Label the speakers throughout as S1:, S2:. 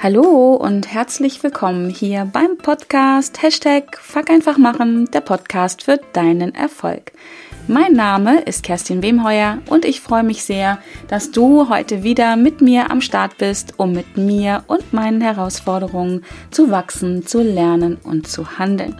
S1: Hallo und herzlich willkommen hier beim Podcast Hashtag Fuck einfach machen, der Podcast für deinen Erfolg. Mein Name ist Kerstin Wemheuer und ich freue mich sehr, dass du heute wieder mit mir am Start bist, um mit mir und meinen Herausforderungen zu wachsen, zu lernen und zu handeln.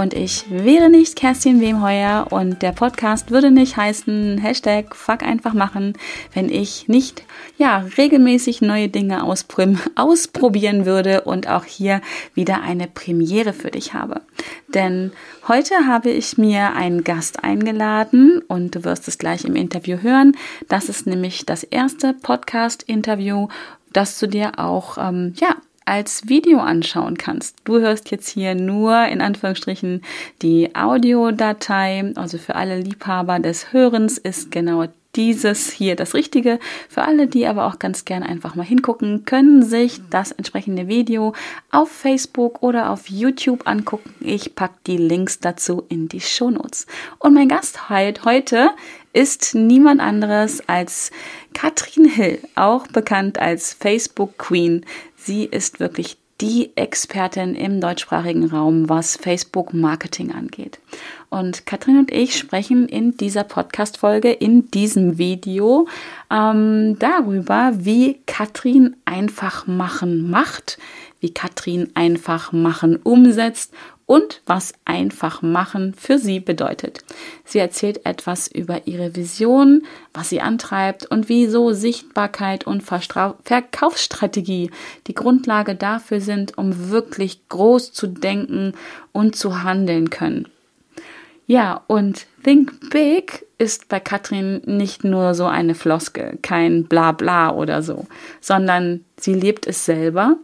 S1: Und ich wäre nicht Kerstin Wemheuer und der Podcast würde nicht heißen Hashtag Fuck einfach machen, wenn ich nicht ja regelmäßig neue Dinge ausprobieren würde und auch hier wieder eine Premiere für dich habe. Denn heute habe ich mir einen Gast eingeladen und du wirst es gleich im Interview hören. Das ist nämlich das erste Podcast-Interview, das du dir auch ähm, ja als Video anschauen kannst. Du hörst jetzt hier nur in Anführungsstrichen die Audiodatei. Also für alle Liebhaber des Hörens ist genau dieses hier das Richtige. Für alle, die aber auch ganz gern einfach mal hingucken, können sich das entsprechende Video auf Facebook oder auf YouTube angucken. Ich packe die Links dazu in die Shownotes. Und mein Gast heute ist niemand anderes als Katrin Hill, auch bekannt als Facebook Queen. Sie ist wirklich die Expertin im deutschsprachigen Raum, was Facebook-Marketing angeht. Und Katrin und ich sprechen in dieser Podcast-Folge, in diesem Video, ähm, darüber, wie Katrin einfach machen macht, wie Katrin einfach machen umsetzt und was einfach machen für sie bedeutet. Sie erzählt etwas über ihre Vision, was sie antreibt und wieso Sichtbarkeit und Verstra Verkaufsstrategie die Grundlage dafür sind, um wirklich groß zu denken und zu handeln können. Ja, und Think Big ist bei Katrin nicht nur so eine Floskel, kein Blabla oder so, sondern sie lebt es selber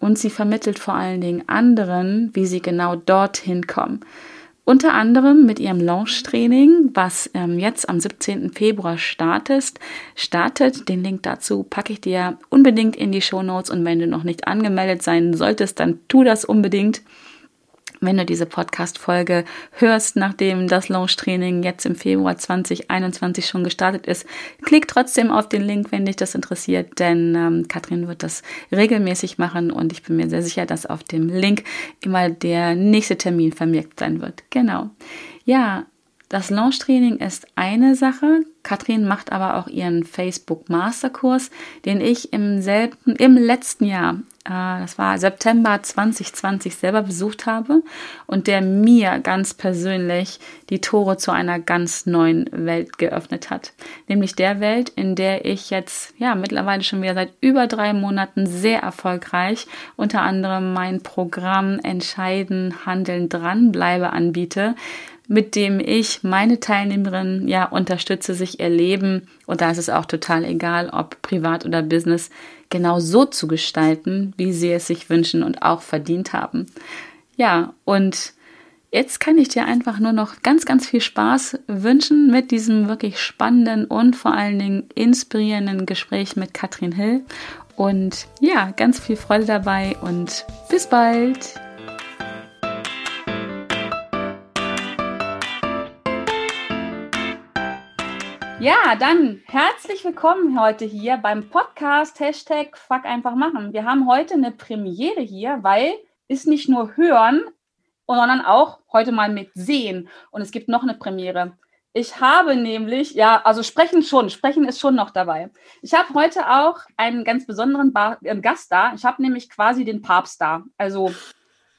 S1: und sie vermittelt vor allen Dingen anderen, wie sie genau dorthin kommen. Unter anderem mit ihrem Launch-Training, was ähm, jetzt am 17. Februar startet. Startet. Den Link dazu packe ich dir unbedingt in die Show Notes und wenn du noch nicht angemeldet sein solltest, dann tu das unbedingt wenn du diese Podcast-Folge hörst, nachdem das Launch-Training jetzt im Februar 2021 schon gestartet ist, klick trotzdem auf den Link, wenn dich das interessiert, denn ähm, Katrin wird das regelmäßig machen und ich bin mir sehr sicher, dass auf dem Link immer der nächste Termin vermerkt sein wird. Genau. Ja, das Launch-Training ist eine Sache. Katrin macht aber auch ihren Facebook Masterkurs, den ich im selben, im letzten Jahr äh, das war September 2020 selber besucht habe und der mir ganz persönlich die Tore zu einer ganz neuen Welt geöffnet hat. Nämlich der Welt, in der ich jetzt ja mittlerweile schon wieder seit über drei Monaten sehr erfolgreich unter anderem mein Programm Entscheiden, Handeln, Dranbleibe anbiete mit dem ich meine Teilnehmerinnen ja unterstütze, sich ihr Leben, und da ist es auch total egal, ob privat oder Business, genau so zu gestalten, wie sie es sich wünschen und auch verdient haben. Ja, und jetzt kann ich dir einfach nur noch ganz, ganz viel Spaß wünschen mit diesem wirklich spannenden und vor allen Dingen inspirierenden Gespräch mit Katrin Hill. Und ja, ganz viel Freude dabei und bis bald. Ja, dann herzlich willkommen heute hier beim Podcast Hashtag Fuck einfach machen. Wir haben heute eine Premiere hier, weil ist nicht nur hören, sondern auch heute mal mit sehen. Und es gibt noch eine Premiere. Ich habe nämlich, ja, also sprechen schon, sprechen ist schon noch dabei. Ich habe heute auch einen ganz besonderen äh, Gast da. Ich habe nämlich quasi den Papst da. Also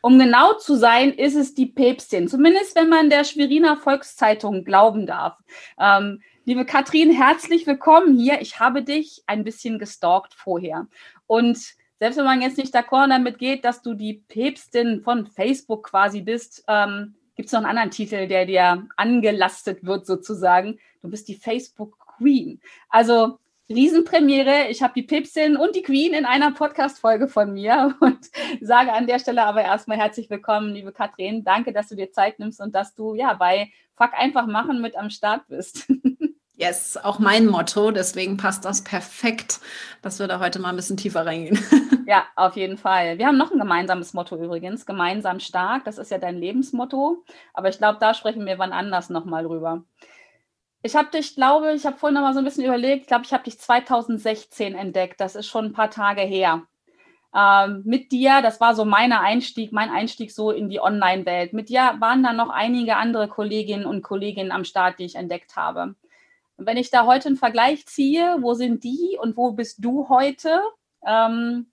S1: um genau zu sein, ist es die Päpstin. Zumindest wenn man der Schweriner Volkszeitung glauben darf. Ähm, Liebe Katrin, herzlich willkommen hier. Ich habe dich ein bisschen gestalkt vorher. Und selbst wenn man jetzt nicht d'accord damit geht, dass du die Päpstin von Facebook quasi bist, ähm, gibt es noch einen anderen Titel, der dir angelastet wird sozusagen. Du bist die Facebook Queen. Also Riesenpremiere. Ich habe die Päpstin und die Queen in einer Podcast-Folge von mir und sage an der Stelle aber erstmal herzlich willkommen, liebe Katrin. Danke, dass du dir Zeit nimmst und dass du ja bei Fuck einfach machen mit am Start bist.
S2: Yes, auch mein Motto. Deswegen passt das perfekt, dass wir da heute mal ein bisschen tiefer reingehen.
S1: Ja, auf jeden Fall. Wir haben noch ein gemeinsames Motto übrigens. Gemeinsam stark. Das ist ja dein Lebensmotto. Aber ich glaube, da sprechen wir wann anders nochmal drüber. Ich habe dich, glaube ich, habe vorhin noch mal so ein bisschen überlegt. Ich glaube, ich habe dich 2016 entdeckt. Das ist schon ein paar Tage her. ähm, mit dir, das war so mein Einstieg, mein Einstieg so in die Online-Welt. Mit dir waren dann noch einige andere Kolleginnen und Kollegen am Start, die ich entdeckt habe. Und wenn ich da heute einen Vergleich ziehe, wo sind die und wo bist du heute, ähm,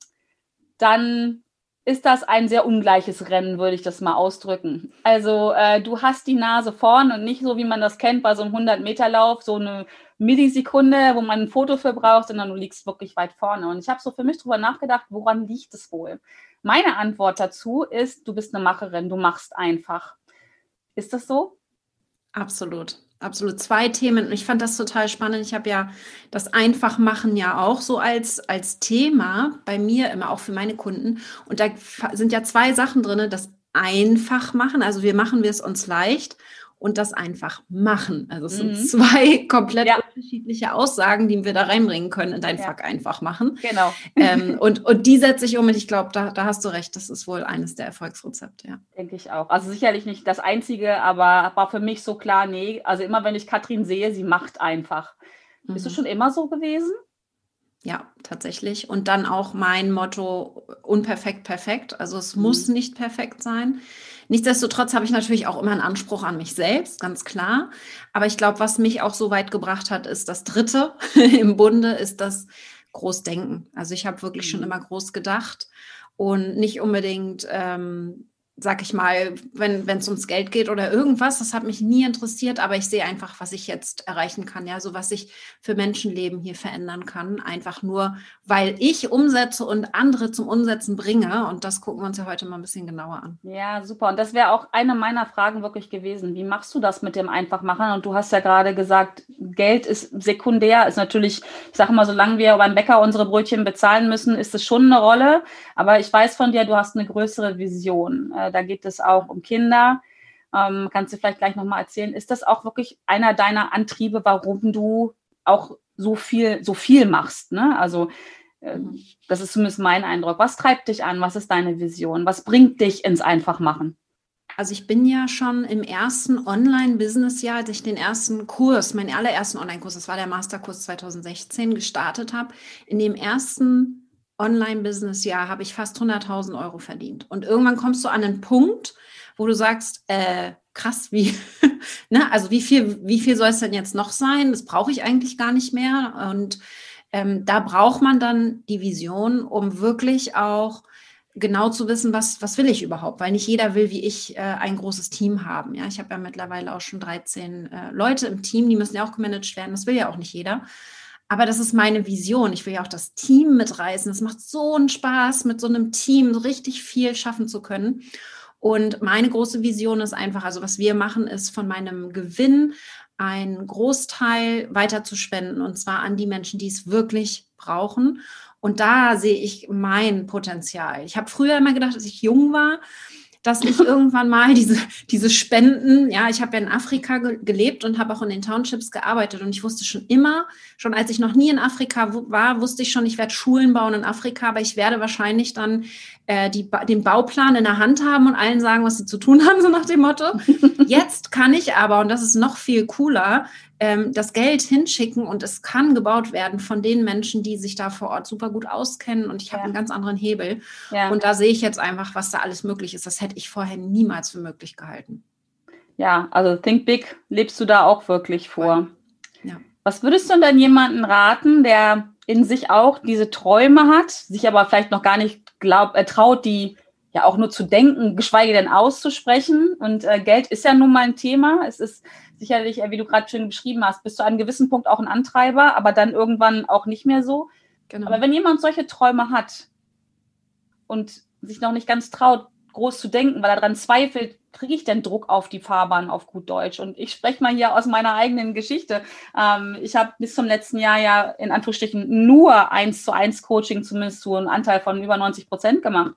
S1: dann ist das ein sehr ungleiches Rennen, würde ich das mal ausdrücken. Also äh, du hast die Nase vorn und nicht so, wie man das kennt bei so einem 100-Meter-Lauf, so eine Millisekunde, wo man ein Foto für braucht, sondern du liegst wirklich weit vorne. Und ich habe so für mich drüber nachgedacht, woran liegt es wohl? Meine Antwort dazu ist, du bist eine Macherin, du machst einfach. Ist das so?
S2: Absolut absolut zwei Themen. Ich fand das total spannend. Ich habe ja das Einfachmachen ja auch so als, als Thema bei mir immer auch für meine Kunden. Und da sind ja zwei Sachen drin. Das Einfachmachen, also wir machen wir es uns leicht und das einfach machen. Also es mhm. sind zwei komplett ja. unterschiedliche Aussagen, die wir da reinbringen können in dein ja. Fuck einfach machen.
S1: Genau.
S2: Ähm, und, und die setze ich um und ich glaube, da, da hast du recht, das ist wohl eines der Erfolgsrezepte, ja.
S1: Denke ich auch. Also sicherlich nicht das einzige, aber war für mich so klar, nee, also immer wenn ich Katrin sehe, sie macht einfach. Mhm. Bist du mhm. schon immer so gewesen?
S2: Ja, tatsächlich. Und dann auch mein Motto, unperfekt, perfekt. Also es mhm. muss nicht perfekt sein. Nichtsdestotrotz habe ich natürlich auch immer einen Anspruch an mich selbst, ganz klar. Aber ich glaube, was mich auch so weit gebracht hat, ist das Dritte im Bunde, ist das Großdenken. Also ich habe wirklich schon mhm. immer groß gedacht und nicht unbedingt ähm, sag ich mal, wenn es ums Geld geht oder irgendwas, das hat mich nie interessiert, aber ich sehe einfach, was ich jetzt erreichen kann, ja, so was ich für Menschenleben hier verändern kann, einfach nur, weil ich umsetze und andere zum Umsetzen bringe. Und das gucken wir uns ja heute mal ein bisschen genauer an.
S1: Ja, super. Und das wäre auch eine meiner Fragen wirklich gewesen, wie machst du das mit dem Einfachmachen? Und du hast ja gerade gesagt, Geld ist sekundär, ist natürlich, ich sage mal, solange wir beim Bäcker unsere Brötchen bezahlen müssen, ist es schon eine Rolle, aber ich weiß von dir, du hast eine größere Vision. Äh, da geht es auch um Kinder. Ähm, kannst du vielleicht gleich nochmal erzählen, ist das auch wirklich einer deiner Antriebe, warum du auch so viel, so viel machst? Ne? Also äh, das ist zumindest mein Eindruck. Was treibt dich an? Was ist deine Vision? Was bringt dich ins Einfachmachen?
S2: Also ich bin ja schon im ersten Online-Business-Jahr, als ich den ersten Kurs, meinen allerersten Online-Kurs, das war der Masterkurs 2016, gestartet habe. In dem ersten Online-Business-Jahr habe ich fast 100.000 Euro verdient. Und irgendwann kommst du an einen Punkt, wo du sagst, äh, krass, wie, ne, also wie viel, wie viel soll es denn jetzt noch sein? Das brauche ich eigentlich gar nicht mehr. Und ähm, da braucht man dann die Vision, um wirklich auch genau zu wissen, was, was will ich überhaupt, weil nicht jeder will, wie ich, äh, ein großes Team haben. Ja, ich habe ja mittlerweile auch schon 13 äh, Leute im Team, die müssen ja auch gemanagt werden. Das will ja auch nicht jeder. Aber das ist meine Vision. Ich will ja auch das Team mitreißen. Es macht so einen Spaß, mit so einem Team richtig viel schaffen zu können. Und meine große Vision ist einfach, also was wir machen, ist von meinem Gewinn einen Großteil weiter zu spenden und zwar an die Menschen, die es wirklich brauchen. Und da sehe ich mein Potenzial. Ich habe früher immer gedacht, als ich jung war, dass ich irgendwann mal diese, diese Spenden, ja, ich habe ja in Afrika ge gelebt und habe auch in den Townships gearbeitet und ich wusste schon immer, schon als ich noch nie in Afrika war, wusste ich schon, ich werde Schulen bauen in Afrika, aber ich werde wahrscheinlich dann äh, die, den Bauplan in der Hand haben und allen sagen, was sie zu tun haben, so nach dem Motto. Jetzt kann ich aber, und das ist noch viel cooler, ähm, das Geld hinschicken und es kann gebaut werden von den Menschen, die sich da vor Ort super gut auskennen und ich habe ja. einen ganz anderen Hebel. Ja. Und da sehe ich jetzt einfach, was da alles möglich ist. Das hätte ich vorher niemals für möglich gehalten.
S1: Ja, also Think Big lebst du da auch wirklich vor. Ja. Was würdest du denn jemanden raten, der in sich auch diese Träume hat, sich aber vielleicht noch gar nicht glaub, äh, traut, die ja auch nur zu denken, geschweige denn auszusprechen. Und äh, Geld ist ja nun mal ein Thema. Es ist sicherlich, äh, wie du gerade schön beschrieben hast, bis zu einem gewissen Punkt auch ein Antreiber, aber dann irgendwann auch nicht mehr so. Genau. Aber wenn jemand solche Träume hat und sich noch nicht ganz traut, groß zu denken, weil er daran zweifelt, kriege ich denn Druck auf die Fahrbahn auf gut Deutsch? Und ich spreche mal hier aus meiner eigenen Geschichte. Ähm, ich habe bis zum letzten Jahr ja in Anführungsstrichen nur eins zu eins Coaching, zumindest zu einem Anteil von über 90 Prozent gemacht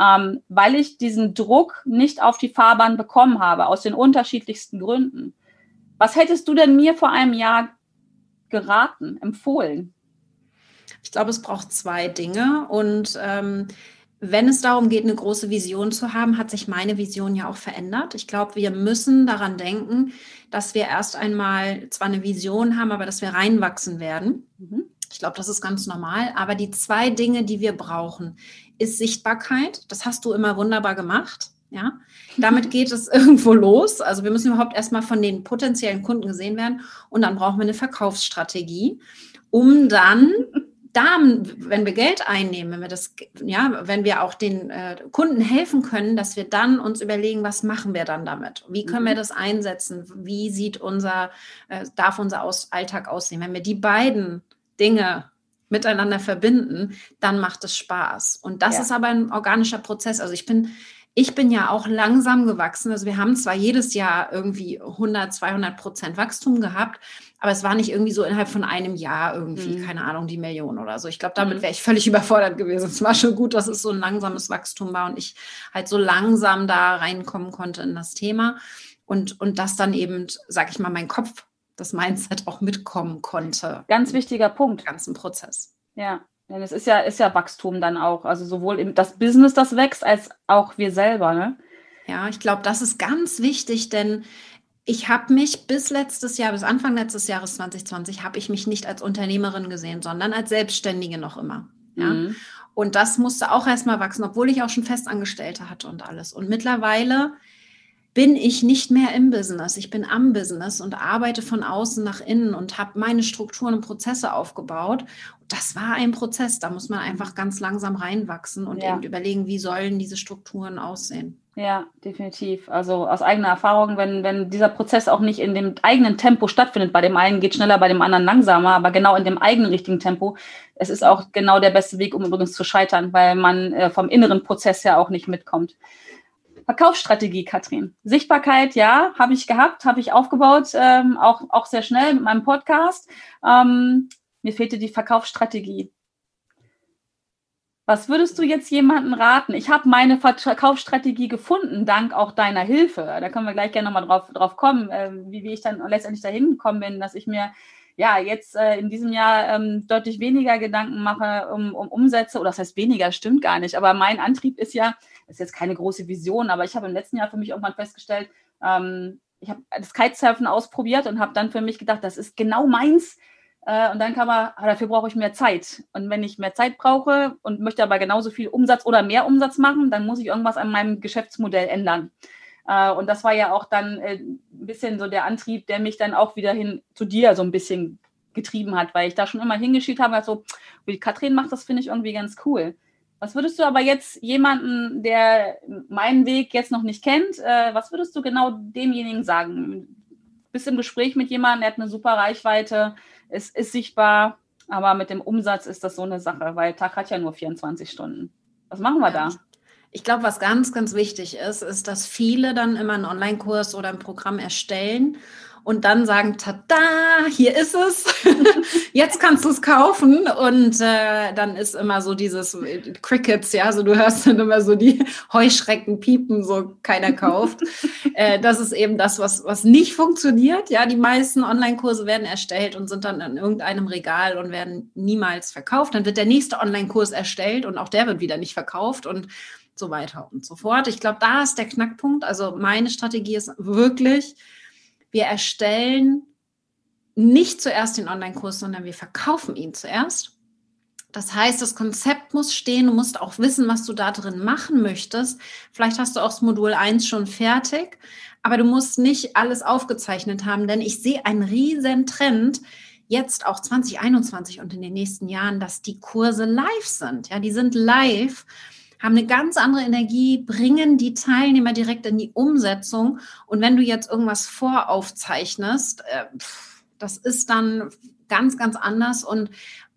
S1: ähm, weil ich diesen Druck nicht auf die Fahrbahn bekommen habe, aus den unterschiedlichsten Gründen. Was hättest du denn mir vor einem Jahr geraten, empfohlen?
S2: Ich glaube, es braucht zwei Dinge. Und ähm, wenn es darum geht, eine große Vision zu haben, hat sich meine Vision ja auch verändert. Ich glaube, wir müssen daran denken, dass wir erst einmal zwar eine Vision haben, aber dass wir reinwachsen werden. Mhm. Ich glaube, das ist ganz normal. Aber die zwei Dinge, die wir brauchen, ist Sichtbarkeit. Das hast du immer wunderbar gemacht. Ja, damit geht es irgendwo los. Also wir müssen überhaupt erstmal von den potenziellen Kunden gesehen werden und dann brauchen wir eine Verkaufsstrategie, um dann da, wenn wir Geld einnehmen, wenn wir das, ja, wenn wir auch den äh, Kunden helfen können, dass wir dann uns überlegen, was machen wir dann damit? Wie können mhm. wir das einsetzen? Wie sieht unser, äh, darf unser Aus Alltag aussehen? Wenn wir die beiden Dinge miteinander verbinden, dann macht es Spaß. Und das ja. ist aber ein organischer Prozess. Also ich bin, ich bin ja auch langsam gewachsen. Also wir haben zwar jedes Jahr irgendwie 100, 200 Prozent Wachstum gehabt, aber es war nicht irgendwie so innerhalb von einem Jahr irgendwie, mhm. keine Ahnung, die Million oder so. Ich glaube, damit mhm. wäre ich völlig überfordert gewesen. Es war schon gut, dass es so ein langsames Wachstum war und ich halt so langsam da reinkommen konnte in das Thema und, und das dann eben, sag ich mal, mein Kopf, das Mindset auch mitkommen konnte.
S1: Ganz wichtiger Punkt.
S2: Ganzen Prozess.
S1: Ja. Denn es ist ja, ist ja Wachstum dann auch. Also sowohl das Business, das wächst, als auch wir selber, ne?
S2: Ja, ich glaube, das ist ganz wichtig, denn ich habe mich bis letztes Jahr, bis Anfang letztes Jahres 2020, habe ich mich nicht als Unternehmerin gesehen, sondern als Selbstständige noch immer. Ja. Mhm. Und das musste auch erstmal wachsen, obwohl ich auch schon Festangestellte hatte und alles. Und mittlerweile bin ich nicht mehr im Business. Ich bin am Business und arbeite von außen nach innen und habe meine Strukturen und Prozesse aufgebaut. Das war ein Prozess. Da muss man einfach ganz langsam reinwachsen und ja. eben überlegen, wie sollen diese Strukturen aussehen.
S1: Ja, definitiv. Also aus eigener Erfahrung, wenn, wenn dieser Prozess auch nicht in dem eigenen Tempo stattfindet, bei dem einen geht schneller, bei dem anderen langsamer, aber genau in dem eigenen richtigen Tempo, es ist auch genau der beste Weg, um übrigens zu scheitern, weil man äh, vom inneren Prozess ja auch nicht mitkommt. Verkaufsstrategie, Katrin. Sichtbarkeit, ja, habe ich gehabt, habe ich aufgebaut, ähm, auch, auch sehr schnell mit meinem Podcast. Ähm, mir fehlte die Verkaufsstrategie. Was würdest du jetzt jemandem raten? Ich habe meine Verkaufsstrategie gefunden, dank auch deiner Hilfe. Da können wir gleich gerne nochmal drauf, drauf kommen, äh, wie, wie ich dann letztendlich dahin gekommen bin, dass ich mir ja jetzt äh, in diesem Jahr ähm, deutlich weniger Gedanken mache um, um Umsätze. Oder das heißt weniger, stimmt gar nicht. Aber mein Antrieb ist ja, ist jetzt keine große Vision, aber ich habe im letzten Jahr für mich irgendwann festgestellt, ähm, ich habe das Kitesurfen ausprobiert und habe dann für mich gedacht, das ist genau meins äh, und dann kam er, ah, dafür brauche ich mehr Zeit. Und wenn ich mehr Zeit brauche und möchte aber genauso viel Umsatz oder mehr Umsatz machen, dann muss ich irgendwas an meinem Geschäftsmodell ändern. Äh, und das war ja auch dann äh, ein bisschen so der Antrieb, der mich dann auch wieder hin zu dir so ein bisschen getrieben hat, weil ich da schon immer hingeschielt habe, also wie Katrin macht, das finde ich irgendwie ganz cool. Was würdest du aber jetzt jemanden, der meinen Weg jetzt noch nicht kennt, was würdest du genau demjenigen sagen? Bist im Gespräch mit jemandem, der hat eine super Reichweite, es ist sichtbar, aber mit dem Umsatz ist das so eine Sache, weil Tag hat ja nur 24 Stunden. Was machen wir da?
S2: Ich glaube, was ganz, ganz wichtig ist, ist, dass viele dann immer einen Online-Kurs oder ein Programm erstellen und dann sagen, tada, hier ist es, jetzt kannst du es kaufen. Und äh, dann ist immer so dieses äh, Crickets, ja, so du hörst dann immer so die Heuschrecken piepen, so keiner kauft. äh, das ist eben das, was, was nicht funktioniert. Ja, die meisten Online-Kurse werden erstellt und sind dann in irgendeinem Regal und werden niemals verkauft. Dann wird der nächste Online-Kurs erstellt und auch der wird wieder nicht verkauft und so weiter und so fort. Ich glaube, da ist der Knackpunkt. Also meine Strategie ist wirklich, wir erstellen nicht zuerst den Online-Kurs, sondern wir verkaufen ihn zuerst. Das heißt, das Konzept muss stehen, du musst auch wissen, was du da drin machen möchtest. Vielleicht hast du auch das Modul 1 schon fertig, aber du musst nicht alles aufgezeichnet haben, denn ich sehe einen riesen Trend jetzt auch 2021 und in den nächsten Jahren, dass die Kurse live sind. Ja, die sind live haben eine ganz andere Energie, bringen die Teilnehmer direkt in die Umsetzung. Und wenn du jetzt irgendwas voraufzeichnest, äh, das ist dann ganz, ganz anders und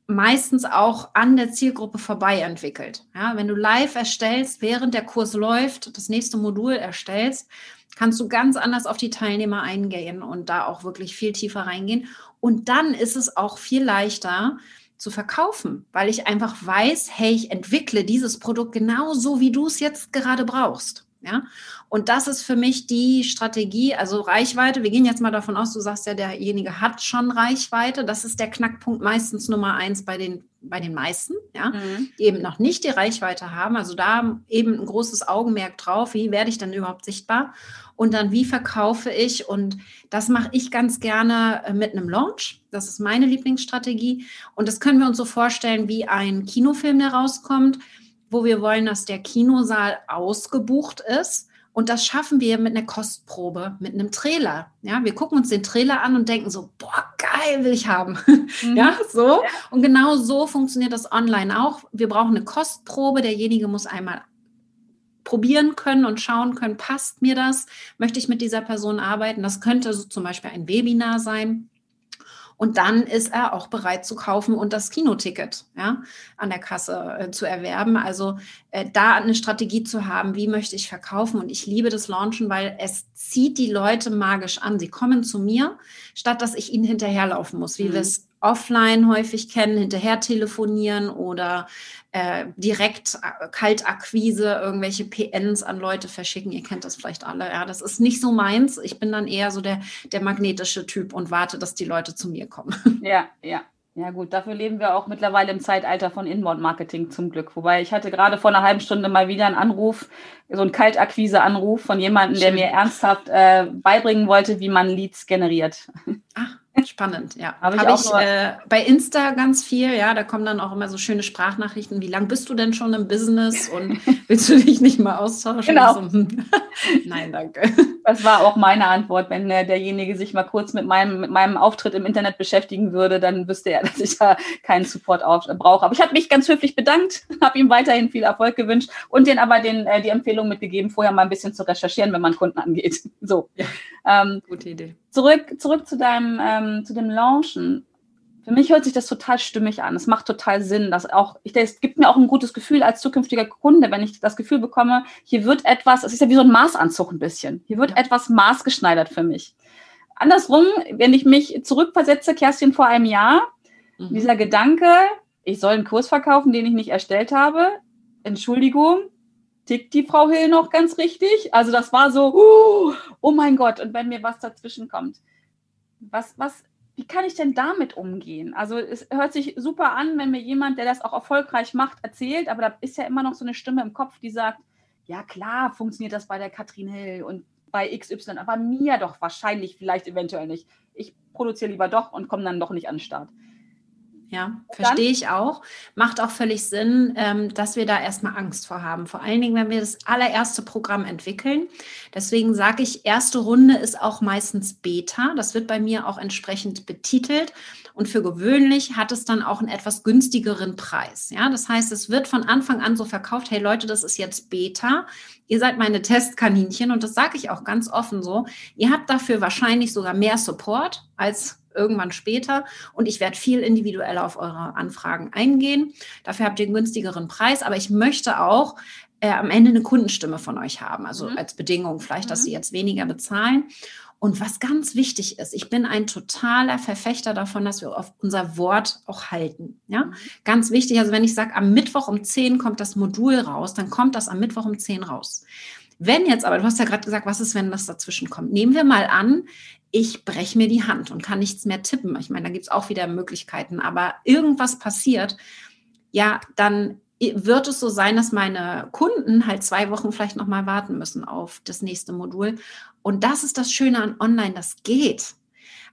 S2: meistens auch an der Zielgruppe vorbei entwickelt. Ja, wenn du live erstellst, während der Kurs läuft, das nächste Modul erstellst, kannst du ganz anders auf die Teilnehmer eingehen und da auch wirklich viel tiefer reingehen. Und dann ist es auch viel leichter, zu verkaufen, weil ich einfach weiß, hey, ich entwickle dieses Produkt genauso, wie du es jetzt gerade brauchst. Ja, und das ist für mich die Strategie, also Reichweite. Wir gehen jetzt mal davon aus, du sagst ja, derjenige hat schon Reichweite. Das ist der Knackpunkt meistens Nummer eins bei den, bei den meisten, ja, mhm. die eben noch nicht die Reichweite haben. Also da eben ein großes Augenmerk drauf. Wie werde ich denn überhaupt sichtbar? Und dann, wie verkaufe ich? Und das mache ich ganz gerne äh, mit einem Launch. Das ist meine Lieblingsstrategie. Und das können wir uns so vorstellen wie ein Kinofilm, der rauskommt wo wir wollen, dass der Kinosaal ausgebucht ist. Und das schaffen wir mit einer Kostprobe, mit einem Trailer. Ja, wir gucken uns den Trailer an und denken so, boah, geil, will ich haben. Mhm. Ja, so. Und genau so funktioniert das online auch. Wir brauchen eine Kostprobe. Derjenige muss einmal probieren können und schauen können, passt mir das? Möchte ich mit dieser Person arbeiten? Das könnte so zum Beispiel ein Webinar sein. Und dann ist er auch bereit zu kaufen und das Kinoticket ja, an der Kasse äh, zu erwerben. Also äh, da eine Strategie zu haben, wie möchte ich verkaufen. Und ich liebe das Launchen, weil es zieht die Leute magisch an. Sie kommen zu mir, statt dass ich ihnen hinterherlaufen muss, wie mhm. wir es offline häufig kennen, hinterher telefonieren oder äh, direkt äh, Kaltakquise, irgendwelche PNs an Leute verschicken. Ihr kennt das vielleicht alle. Ja, das ist nicht so meins. Ich bin dann eher so der, der magnetische Typ und warte, dass die Leute zu mir kommen.
S1: Ja, ja. Ja gut, dafür leben wir auch mittlerweile im Zeitalter von Inbound-Marketing zum Glück. Wobei ich hatte gerade vor einer halben Stunde mal wieder einen Anruf, so einen Kaltakquise-Anruf von jemandem, der mir ernsthaft äh, beibringen wollte, wie man Leads generiert.
S2: Ach, Spannend, ja. Habe ich, Hab ich äh, bei Insta ganz viel, ja, da kommen dann auch immer so schöne Sprachnachrichten. Wie lange bist du denn schon im Business und willst du dich nicht mal austauschen?
S1: Genau. So, hm. Nein, danke. Das war auch meine Antwort. Wenn äh, derjenige sich mal kurz mit meinem, mit meinem Auftritt im Internet beschäftigen würde, dann wüsste er, dass ich da keinen Support auf, äh, brauche. Aber ich habe mich ganz höflich bedankt, habe ihm weiterhin viel Erfolg gewünscht und den aber den, äh, die Empfehlung mitgegeben, vorher mal ein bisschen zu recherchieren, wenn man Kunden angeht. So. Ja. Ähm, Gute Idee. Zurück, zurück zu deinem, ähm, zu dem Launchen. Für mich hört sich das total stimmig an. Es macht total Sinn, dass auch, ich es gibt mir auch ein gutes Gefühl als zukünftiger Kunde, wenn ich das Gefühl bekomme, hier wird etwas, es ist ja wie so ein Maßanzug ein bisschen. Hier wird etwas maßgeschneidert für mich. Andersrum, wenn ich mich zurückversetze, Kerstin, vor einem Jahr, mhm. dieser Gedanke, ich soll einen Kurs verkaufen, den ich nicht erstellt habe. Entschuldigung, tickt die Frau Hill noch ganz richtig? Also das war so, uh, oh mein Gott, und wenn mir was dazwischen kommt, was, was, wie kann ich denn damit umgehen? Also es hört sich super an, wenn mir jemand, der das auch erfolgreich macht, erzählt, aber da ist ja immer noch so eine Stimme im Kopf, die sagt, ja klar, funktioniert das bei der Katrin Hill und bei XY, aber mir doch wahrscheinlich, vielleicht eventuell nicht. Ich produziere lieber doch und komme dann doch nicht an den Start.
S2: Ja, verstehe ich auch. Macht auch völlig Sinn, ähm, dass wir da erstmal Angst vor haben. Vor allen Dingen, wenn wir das allererste Programm entwickeln. Deswegen sage ich, erste Runde ist auch meistens Beta. Das wird bei mir auch entsprechend betitelt. Und für gewöhnlich hat es dann auch einen etwas günstigeren Preis. Ja, das heißt, es wird von Anfang an so verkauft, hey Leute, das ist jetzt Beta. Ihr seid meine Testkaninchen und das sage ich auch ganz offen so. Ihr habt dafür wahrscheinlich sogar mehr Support als irgendwann später. Und ich werde viel individueller auf eure Anfragen eingehen. Dafür habt ihr einen günstigeren Preis. Aber ich möchte auch äh, am Ende eine Kundenstimme von euch haben. Also mhm. als Bedingung vielleicht, dass mhm. sie jetzt weniger bezahlen. Und was ganz wichtig ist, ich bin ein totaler Verfechter davon, dass wir auf unser Wort auch halten. Ja, mhm. ganz wichtig. Also wenn ich sage, am Mittwoch um 10 kommt das Modul raus, dann kommt das am Mittwoch um 10 raus. Wenn jetzt aber, du hast ja gerade gesagt, was ist, wenn das dazwischen kommt? Nehmen wir mal an, ich breche mir die Hand und kann nichts mehr tippen. Ich meine, da gibt es auch wieder Möglichkeiten, aber irgendwas passiert, ja, dann wird es so sein, dass meine Kunden halt zwei Wochen vielleicht nochmal warten müssen auf das nächste Modul. Und das ist das Schöne an Online, das geht.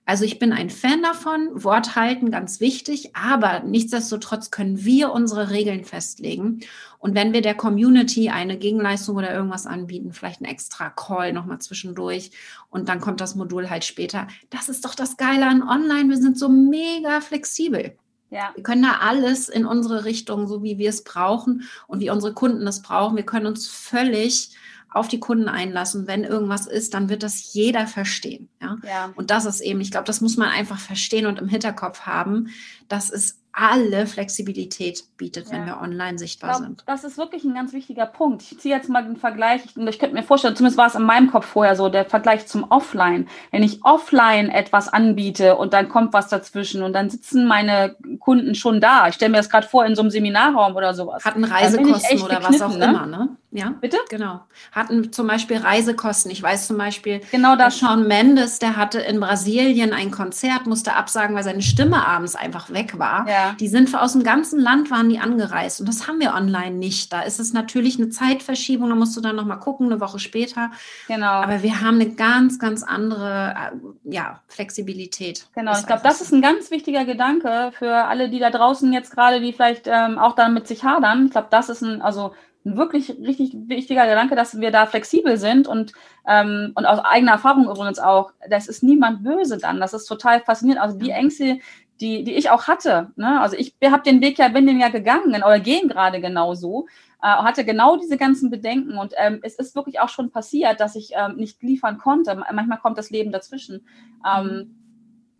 S2: Also ich bin ein Fan davon, Wort halten, ganz wichtig, aber nichtsdestotrotz können wir unsere Regeln festlegen. Und wenn wir der Community eine Gegenleistung oder irgendwas anbieten, vielleicht ein extra Call nochmal zwischendurch und dann kommt das Modul halt später, das ist doch das Geile an Online. Wir sind so mega flexibel. Ja. Wir können da alles in unsere Richtung, so wie wir es brauchen und wie unsere Kunden es brauchen. Wir können uns völlig auf die Kunden einlassen. Wenn irgendwas ist, dann wird das jeder verstehen. Ja? ja. Und das ist eben, ich glaube, das muss man einfach verstehen und im Hinterkopf haben, dass es alle Flexibilität bietet, ja. wenn wir online sichtbar glaub, sind.
S1: Das ist wirklich ein ganz wichtiger Punkt. Ich ziehe jetzt mal den Vergleich, ich, ich könnte mir vorstellen, zumindest war es in meinem Kopf vorher so, der Vergleich zum Offline. Wenn ich offline etwas anbiete und dann kommt was dazwischen und dann sitzen meine Kunden schon da. Ich stelle mir das gerade vor in so einem Seminarraum oder sowas.
S2: Hatten Reisekosten oder was auch ne? immer, ne? Ja, bitte? Genau. Hatten zum Beispiel Reisekosten. Ich weiß zum Beispiel,
S1: genau das.
S2: Sean Mendes, der hatte in Brasilien ein Konzert, musste absagen, weil seine Stimme abends einfach weg war. Ja. Die sind aus dem ganzen Land waren die angereist und das haben wir online nicht. Da ist es natürlich eine Zeitverschiebung, da musst du dann nochmal gucken, eine Woche später. Genau. Aber wir haben eine ganz, ganz andere äh, ja, Flexibilität.
S1: Genau, ich glaube, das ist ein ganz wichtiger Gedanke für alle, die da draußen jetzt gerade, die vielleicht ähm, auch damit sich hadern. Ich glaube, das ist ein, also ein wirklich richtig wichtiger Gedanke, dass wir da flexibel sind und, ähm, und aus eigener Erfahrung übrigens auch, das ist niemand böse dann. Das ist total faszinierend. Also die Ängste, die, die ich auch hatte, ne? also ich habe den Weg ja, bin den ja gegangen oder gehen gerade genauso, äh, hatte genau diese ganzen Bedenken und ähm, es ist wirklich auch schon passiert, dass ich ähm, nicht liefern konnte. Manchmal kommt das Leben dazwischen. Ähm, mhm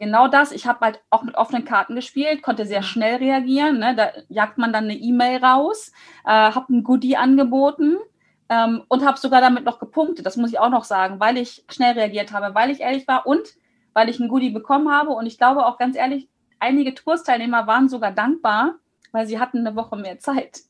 S1: genau das. Ich habe halt auch mit offenen Karten gespielt, konnte sehr schnell reagieren. Ne? Da jagt man dann eine E-Mail raus, äh, habe ein Goodie angeboten ähm, und habe sogar damit noch gepunktet. Das muss ich auch noch sagen, weil ich schnell reagiert habe, weil ich ehrlich war und weil ich ein Goodie bekommen habe. Und ich glaube auch ganz ehrlich, einige Toursteilnehmer waren sogar dankbar, weil sie hatten eine Woche mehr Zeit.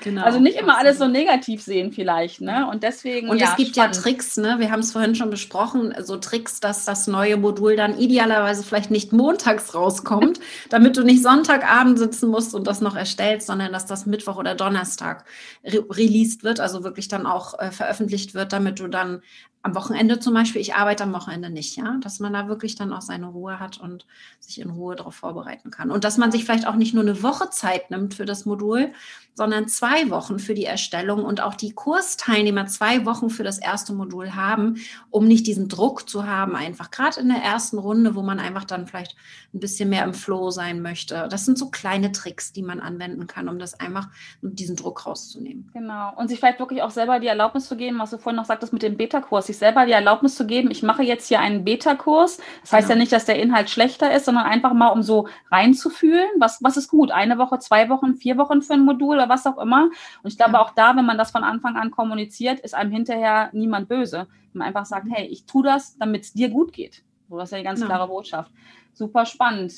S1: Genau, also nicht immer alles so negativ sehen vielleicht, ne? Und deswegen.
S2: Und ja, es gibt spannend. ja Tricks, ne? Wir haben es vorhin schon besprochen, so Tricks, dass das neue Modul dann idealerweise vielleicht nicht montags rauskommt, damit du nicht Sonntagabend sitzen musst und das noch erstellst, sondern dass das Mittwoch oder Donnerstag re released wird, also wirklich dann auch äh, veröffentlicht wird, damit du dann am Wochenende zum Beispiel, ich arbeite am Wochenende nicht, ja, dass man da wirklich dann auch seine Ruhe hat und sich in Ruhe darauf vorbereiten kann. Und dass man sich vielleicht auch nicht nur eine Woche Zeit nimmt für das Modul, sondern zwei Wochen für die Erstellung und auch die Kursteilnehmer zwei Wochen für das erste Modul haben, um nicht diesen Druck zu haben, einfach gerade in der ersten Runde, wo man einfach dann vielleicht ein bisschen mehr im Flow sein möchte. Das sind so kleine Tricks, die man anwenden kann, um das einfach diesen Druck rauszunehmen.
S1: Genau. Und sich vielleicht wirklich auch selber die Erlaubnis zu geben, was du vorhin noch sagtest mit dem Beta-Kurs, sich selber die Erlaubnis zu geben, ich mache jetzt hier einen Beta-Kurs. Das heißt genau. ja nicht, dass der Inhalt schlechter ist, sondern einfach mal, um so reinzufühlen, was, was ist gut, eine Woche, zwei Wochen, vier Wochen für ein Modul oder was auch immer. Und ich glaube, ja. auch da, wenn man das von Anfang an kommuniziert, ist einem hinterher niemand böse. Wenn man einfach sagt, hey, ich tue das, damit es dir gut geht. So, das ist ja die ganz ja. klare Botschaft. Super spannend.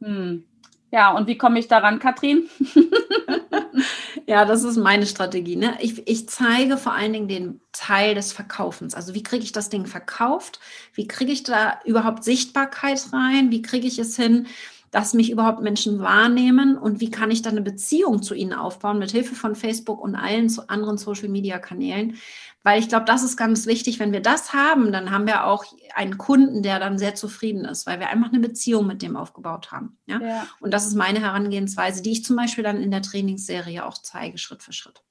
S1: Hm. Ja, und wie komme ich daran, Katrin?
S2: ja, das ist meine Strategie. Ne? Ich, ich zeige vor allen Dingen den Teil des Verkaufens. Also wie kriege ich das Ding verkauft? Wie kriege ich da überhaupt Sichtbarkeit rein? Wie kriege ich es hin, dass mich überhaupt Menschen wahrnehmen und wie kann ich dann eine Beziehung zu ihnen aufbauen mit Hilfe von Facebook und allen anderen Social Media Kanälen, weil ich glaube, das ist ganz wichtig. Wenn wir das haben, dann haben wir auch einen Kunden, der dann sehr zufrieden ist, weil wir einfach eine Beziehung mit dem aufgebaut haben. Ja? ja. Und das ist meine Herangehensweise, die ich zum Beispiel dann in der Trainingsserie auch zeige, Schritt für Schritt.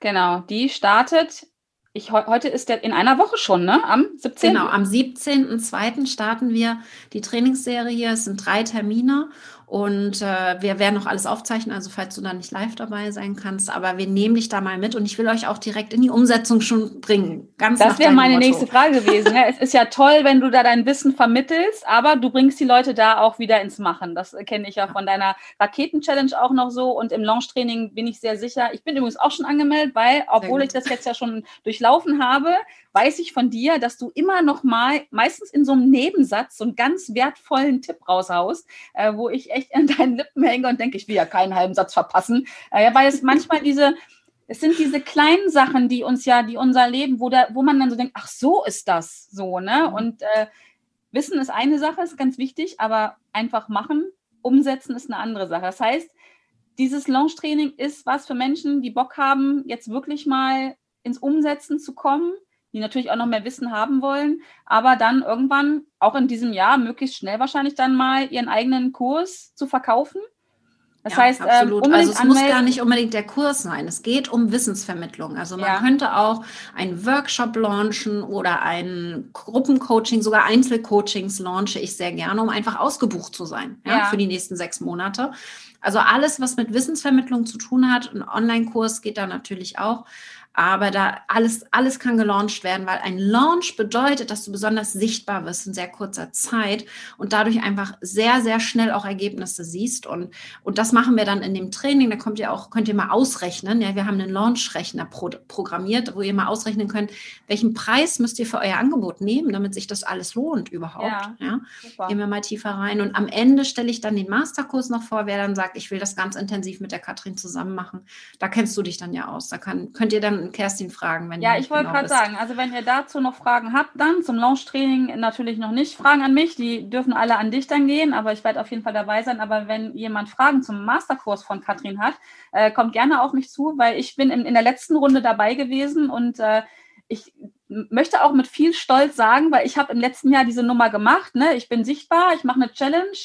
S1: Genau, die startet ich, heute ist der in einer Woche schon, ne? Am 17.
S2: Genau, am 17.02. starten wir die Trainingsserie. Es sind drei Termine und äh, wir werden noch alles aufzeichnen, also falls du da nicht live dabei sein kannst, aber wir nehmen dich da mal mit und ich will euch auch direkt in die Umsetzung schon bringen.
S1: Ganz das wäre meine Motto. nächste Frage gewesen. Ne? es ist ja toll, wenn du da dein Wissen vermittelst, aber du bringst die Leute da auch wieder ins Machen. Das kenne ich ja von deiner Raketen-Challenge auch noch so und im Launch-Training bin ich sehr sicher. Ich bin übrigens auch schon angemeldet, weil, obwohl ich das jetzt ja schon durchlaufen habe, weiß ich von dir, dass du immer noch mal, meistens in so einem Nebensatz, so einen ganz wertvollen Tipp raushaust, äh, wo ich echt an deinen Lippen hänge und denke, ich will ja keinen halben Satz verpassen. Äh, weil es manchmal diese, es sind diese kleinen Sachen, die uns ja, die unser Leben, wo, da, wo man dann so denkt, ach, so ist das so, ne? Mhm. Und äh, Wissen ist eine Sache, ist ganz wichtig, aber einfach machen, umsetzen ist eine andere Sache. Das heißt, dieses Launch-Training ist was für Menschen, die Bock haben, jetzt wirklich mal ins Umsetzen zu kommen, die natürlich auch noch mehr Wissen haben wollen, aber dann irgendwann auch in diesem Jahr möglichst schnell wahrscheinlich dann mal ihren eigenen Kurs zu verkaufen.
S2: Das ja, heißt, ähm, absolut. Ähm, also es muss gar nicht unbedingt der Kurs sein. Es geht um Wissensvermittlung. Also man ja. könnte auch einen Workshop launchen oder ein Gruppencoaching, sogar Einzelcoachings launche ich sehr gerne, um einfach ausgebucht zu sein ja. für die nächsten sechs Monate. Also alles, was mit Wissensvermittlung zu tun hat, ein Online-Kurs geht da natürlich auch. Aber da alles, alles kann gelauncht werden, weil ein Launch bedeutet, dass du besonders sichtbar wirst in sehr kurzer Zeit und dadurch einfach sehr, sehr schnell auch Ergebnisse siehst. Und, und das machen wir dann in dem Training. Da kommt ihr auch, könnt ihr mal ausrechnen. Ja, wir haben einen Launch-Rechner pro, programmiert, wo ihr mal ausrechnen könnt, welchen Preis müsst ihr für euer Angebot nehmen, damit sich das alles lohnt überhaupt. Ja, ja? Gehen wir mal tiefer rein. Und am Ende stelle ich dann den Masterkurs noch vor, wer dann sagt, ich will das ganz intensiv mit der Katrin zusammen machen. Da kennst du dich dann ja aus. Da kann, könnt ihr dann Kerstin fragen,
S1: wenn Ja, ich wollte genau gerade sagen, also wenn ihr dazu noch Fragen habt, dann zum Launch-Training natürlich noch nicht Fragen an mich. Die dürfen alle an dich dann gehen, aber ich werde auf jeden Fall dabei sein. Aber wenn jemand Fragen zum Masterkurs von Katrin hat, äh, kommt gerne auf mich zu, weil ich bin in, in der letzten Runde dabei gewesen und äh, ich möchte auch mit viel Stolz sagen, weil ich habe im letzten Jahr diese Nummer gemacht. Ne? Ich bin sichtbar, ich mache eine Challenge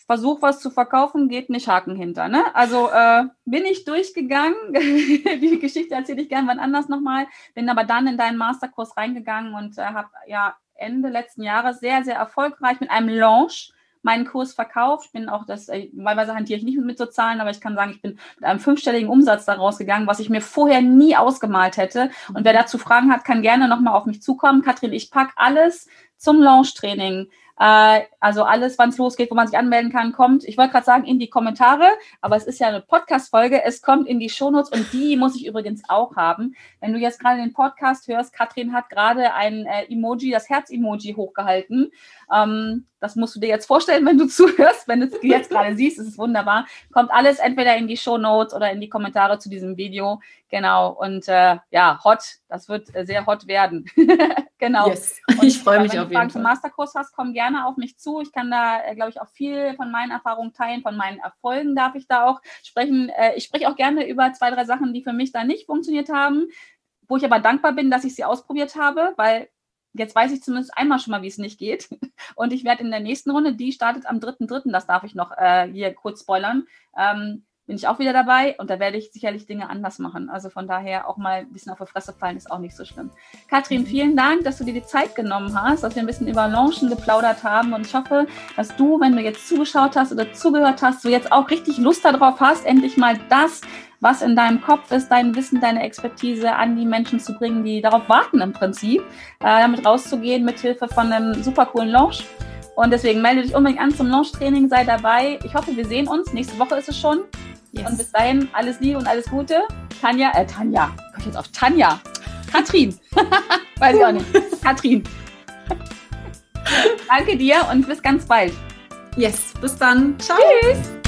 S1: versuche was zu verkaufen, geht nicht Haken hinter. Ne? Also äh, bin ich durchgegangen. Die Geschichte erzähle ich gerne wann anders nochmal. Bin aber dann in deinen Masterkurs reingegangen und äh, habe ja Ende letzten Jahres sehr, sehr erfolgreich mit einem Launch meinen Kurs verkauft. Ich bin auch das, äh, teilweise hantiere ich nicht mit so Zahlen, aber ich kann sagen, ich bin mit einem fünfstelligen Umsatz daraus gegangen, was ich mir vorher nie ausgemalt hätte. Und wer dazu Fragen hat, kann gerne nochmal auf mich zukommen. Katrin, ich packe alles zum Launch-Training äh, also alles, wann es losgeht, wo man sich anmelden kann, kommt. Ich wollte gerade sagen, in die Kommentare, aber es ist ja eine Podcast-Folge. Es kommt in die Shownotes und die muss ich übrigens auch haben. Wenn du jetzt gerade den Podcast hörst, Katrin hat gerade ein äh, Emoji, das Herz-Emoji hochgehalten. Ähm, das musst du dir jetzt vorstellen, wenn du zuhörst. Wenn du es jetzt gerade siehst, ist es wunderbar. Kommt alles entweder in die Show Notes oder in die Kommentare zu diesem Video. Genau. Und äh, ja, hot. Das wird äh, sehr hot werden. genau. Yes.
S2: ich freue mich auf jeden Fall. Wenn du
S1: Fragen zum Masterkurs hast, komm gerne auf mich zu. Ich kann da, äh, glaube ich, auch viel von meinen Erfahrungen teilen, von meinen Erfolgen darf ich da auch sprechen. Äh, ich spreche auch gerne über zwei, drei Sachen, die für mich da nicht funktioniert haben wo ich aber dankbar bin, dass ich sie ausprobiert habe, weil jetzt weiß ich zumindest einmal schon mal, wie es nicht geht. Und ich werde in der nächsten Runde, die startet am 3.3., das darf ich noch äh, hier kurz spoilern, ähm, bin ich auch wieder dabei und da werde ich sicherlich Dinge anders machen. Also von daher auch mal ein bisschen auf die Fresse fallen ist auch nicht so schlimm. Katrin, mhm. vielen Dank, dass du dir die Zeit genommen hast, dass wir ein bisschen über Launchen geplaudert haben und ich hoffe, dass du, wenn du jetzt zugeschaut hast oder zugehört hast, du jetzt auch richtig Lust darauf hast, endlich mal das was in deinem Kopf ist, dein Wissen, deine Expertise an die Menschen zu bringen, die darauf warten im Prinzip, äh, damit rauszugehen mit Hilfe von einem super coolen Launch. Und deswegen melde dich unbedingt an zum Launch-Training, sei dabei. Ich hoffe, wir sehen uns. Nächste Woche ist es schon. Yes. Und bis dahin alles Liebe und alles Gute. Tanja, äh, Tanja, ich jetzt auf Tanja. Katrin. Weiß ich auch nicht. Katrin. Danke dir und bis ganz bald.
S2: Yes, bis dann.
S1: Ciao. Tschüss.